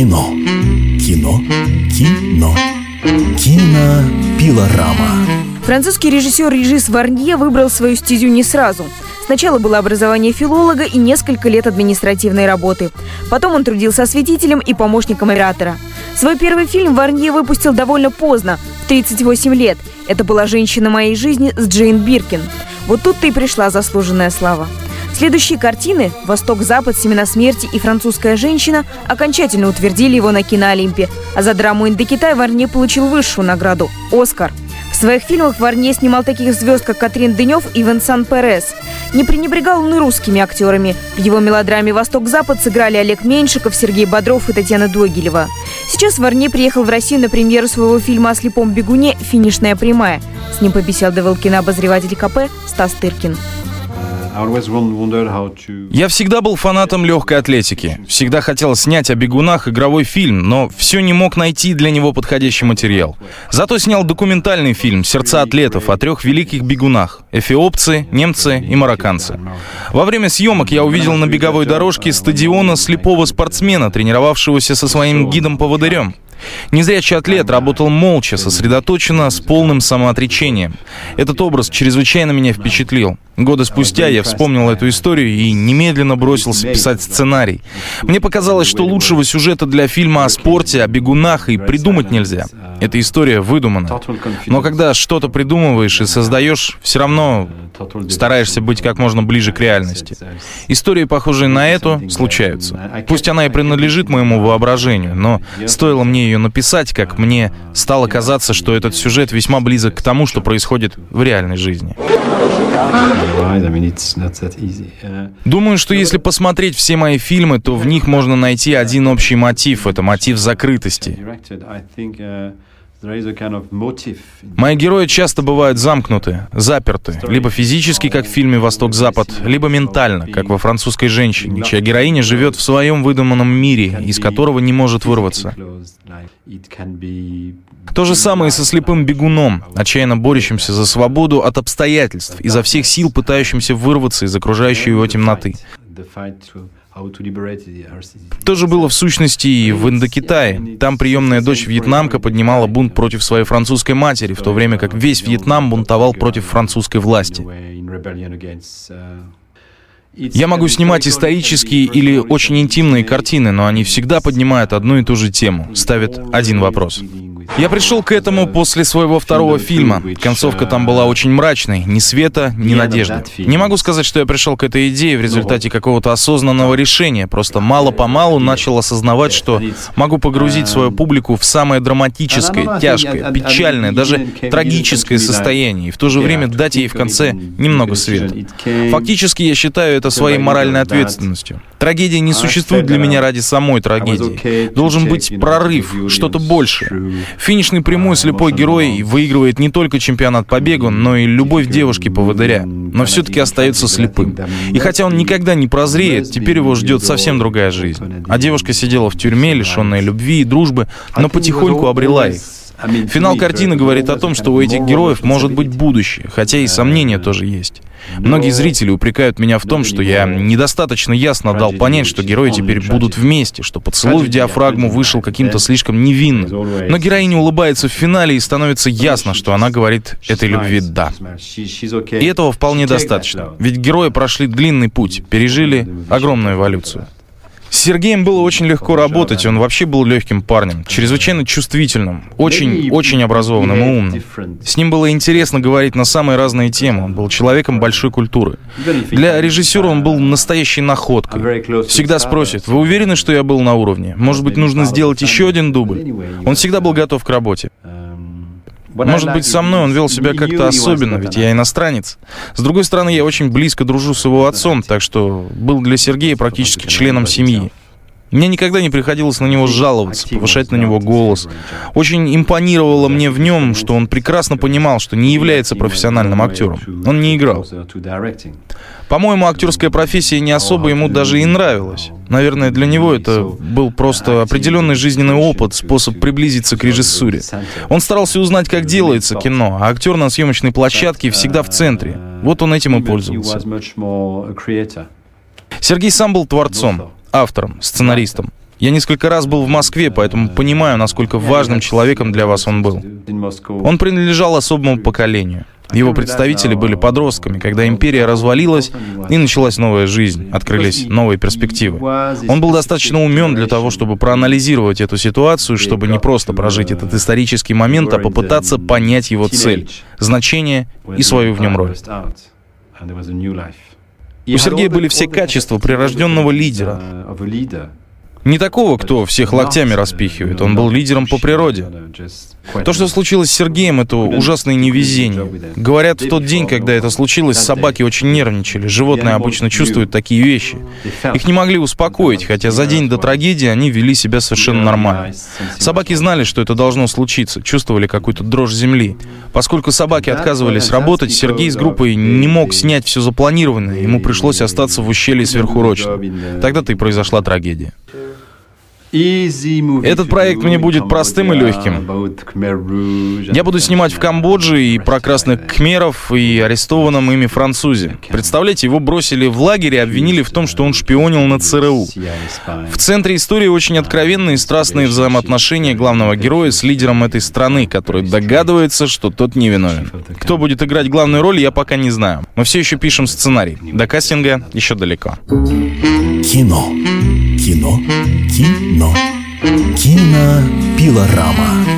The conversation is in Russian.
Кино. Кино. Кино. Кинопилорама. Французский режиссер Режис Варнье выбрал свою стезю не сразу. Сначала было образование филолога и несколько лет административной работы. Потом он трудился осветителем и помощником оператора. Свой первый фильм Варнье выпустил довольно поздно, в 38 лет. Это была «Женщина моей жизни» с Джейн Биркин. Вот тут-то и пришла заслуженная слава. Следующие картины «Восток-Запад», «Семена смерти» и «Французская женщина» окончательно утвердили его на киноолимпе, а за драму «Индокитай» Варне получил высшую награду – «Оскар». В своих фильмах Варне снимал таких звезд, как Катрин Дынев и Венсан Перес. Не пренебрегал он и русскими актерами. В его мелодраме «Восток-Запад» сыграли Олег Меньшиков, Сергей Бодров и Татьяна Догилева. Сейчас Варне приехал в Россию на премьеру своего фильма о слепом бегуне «Финишная прямая». С ним побеседовал кинообозреватель КП Стас Тыркин. Я всегда был фанатом легкой атлетики. Всегда хотел снять о бегунах игровой фильм, но все не мог найти для него подходящий материал. Зато снял документальный фильм «Сердца атлетов» о трех великих бегунах – эфиопцы, немцы и марокканцы. Во время съемок я увидел на беговой дорожке стадиона слепого спортсмена, тренировавшегося со своим гидом-поводырем. Незрячий атлет работал молча, сосредоточенно, с полным самоотречением. Этот образ чрезвычайно меня впечатлил. Годы спустя я вспомнил эту историю и немедленно бросился писать сценарий. Мне показалось, что лучшего сюжета для фильма о спорте, о бегунах и придумать нельзя. Эта история выдумана. Но когда что-то придумываешь и создаешь, все равно стараешься быть как можно ближе к реальности. Истории, похожие на эту, случаются. Пусть она и принадлежит моему воображению, но стоило мне ее написать, как мне стало казаться, что этот сюжет весьма близок к тому, что происходит в реальной жизни. Думаю, что если посмотреть все мои фильмы, то в них можно найти один общий мотив. Это мотив закрытости. Мои герои часто бывают замкнуты, заперты, либо физически, как в фильме «Восток-Запад», либо ментально, как во «Французской женщине», чья героиня живет в своем выдуманном мире, из которого не может вырваться. То же самое и со слепым бегуном, отчаянно борющимся за свободу от обстоятельств, изо всех сил пытающимся вырваться из окружающей его темноты. То же было в сущности и в Индокитае. Там приемная дочь вьетнамка поднимала бунт против своей французской матери, в то время как весь Вьетнам бунтовал против французской власти. Я могу снимать исторические или очень интимные картины, но они всегда поднимают одну и ту же тему, ставят один вопрос. Я пришел к этому после своего второго фильма. Концовка там была очень мрачной. Ни света, ни надежды. Не могу сказать, что я пришел к этой идее в результате какого-то осознанного решения. Просто мало-помалу начал осознавать, что могу погрузить свою публику в самое драматическое, тяжкое, печальное, даже трагическое состояние. И в то же время дать ей в конце немного света. Фактически я считаю это своей моральной ответственностью. Трагедия не существует для меня ради самой трагедии. Должен быть прорыв, что-то большее. Финишный прямой слепой герой выигрывает не только чемпионат по бегу, но и любовь девушки-поводыря, но все-таки остается слепым. И хотя он никогда не прозреет, теперь его ждет совсем другая жизнь. А девушка сидела в тюрьме, лишенная любви и дружбы, но потихоньку обрела их. Финал картины говорит о том, что у этих героев может быть будущее, хотя и сомнения тоже есть. Многие зрители упрекают меня в том, что я недостаточно ясно дал понять, что герои теперь будут вместе, что поцелуй в диафрагму вышел каким-то слишком невинным. Но героиня улыбается в финале и становится ясно, что она говорит этой любви «да». И этого вполне достаточно, ведь герои прошли длинный путь, пережили огромную эволюцию. С Сергеем было очень легко работать, он вообще был легким парнем, чрезвычайно чувствительным, очень-очень образованным и умным. С ним было интересно говорить на самые разные темы, он был человеком большой культуры. Для режиссера он был настоящей находкой. Всегда спросит, вы уверены, что я был на уровне? Может быть, нужно сделать еще один дубль? Он всегда был готов к работе. Может быть, со мной он вел себя как-то особенно, ведь я иностранец. С другой стороны, я очень близко дружу с его отцом, так что был для Сергея практически членом семьи. Мне никогда не приходилось на него жаловаться, повышать на него голос. Очень импонировало мне в нем, что он прекрасно понимал, что не является профессиональным актером. Он не играл. По-моему, актерская профессия не особо ему даже и нравилась. Наверное, для него это был просто определенный жизненный опыт, способ приблизиться к режиссуре. Он старался узнать, как делается кино, а актер на съемочной площадке всегда в центре. Вот он этим и пользовался. Сергей сам был творцом автором, сценаристом. Я несколько раз был в Москве, поэтому понимаю, насколько важным человеком для вас он был. Он принадлежал особому поколению. Его представители были подростками, когда империя развалилась и началась новая жизнь, открылись новые перспективы. Он был достаточно умен для того, чтобы проанализировать эту ситуацию, чтобы не просто прожить этот исторический момент, а попытаться понять его цель, значение и свою в нем роль. У Сергея были все качества прирожденного лидера. Не такого, кто всех локтями распихивает. Он был лидером по природе. То, что случилось с Сергеем, это ужасное невезение. Говорят, в тот день, когда это случилось, собаки очень нервничали. Животные обычно чувствуют такие вещи. Их не могли успокоить, хотя за день до трагедии они вели себя совершенно нормально. Собаки знали, что это должно случиться, чувствовали какую-то дрожь земли. Поскольку собаки отказывались работать, Сергей с группой не мог снять все запланированное. Ему пришлось остаться в ущелье сверхурочно. Тогда-то и произошла трагедия. Этот проект мне будет простым и легким. Я буду снимать в Камбодже и про красных кхмеров и арестованном ими французе. Представляете, его бросили в лагерь и обвинили в том, что он шпионил на ЦРУ. В центре истории очень откровенные и страстные взаимоотношения главного героя с лидером этой страны, который догадывается, что тот невиновен. Кто будет играть главную роль, я пока не знаю. Мы все еще пишем сценарий. До кастинга еще далеко. Кино. Кино. Кино. Кинопилорама.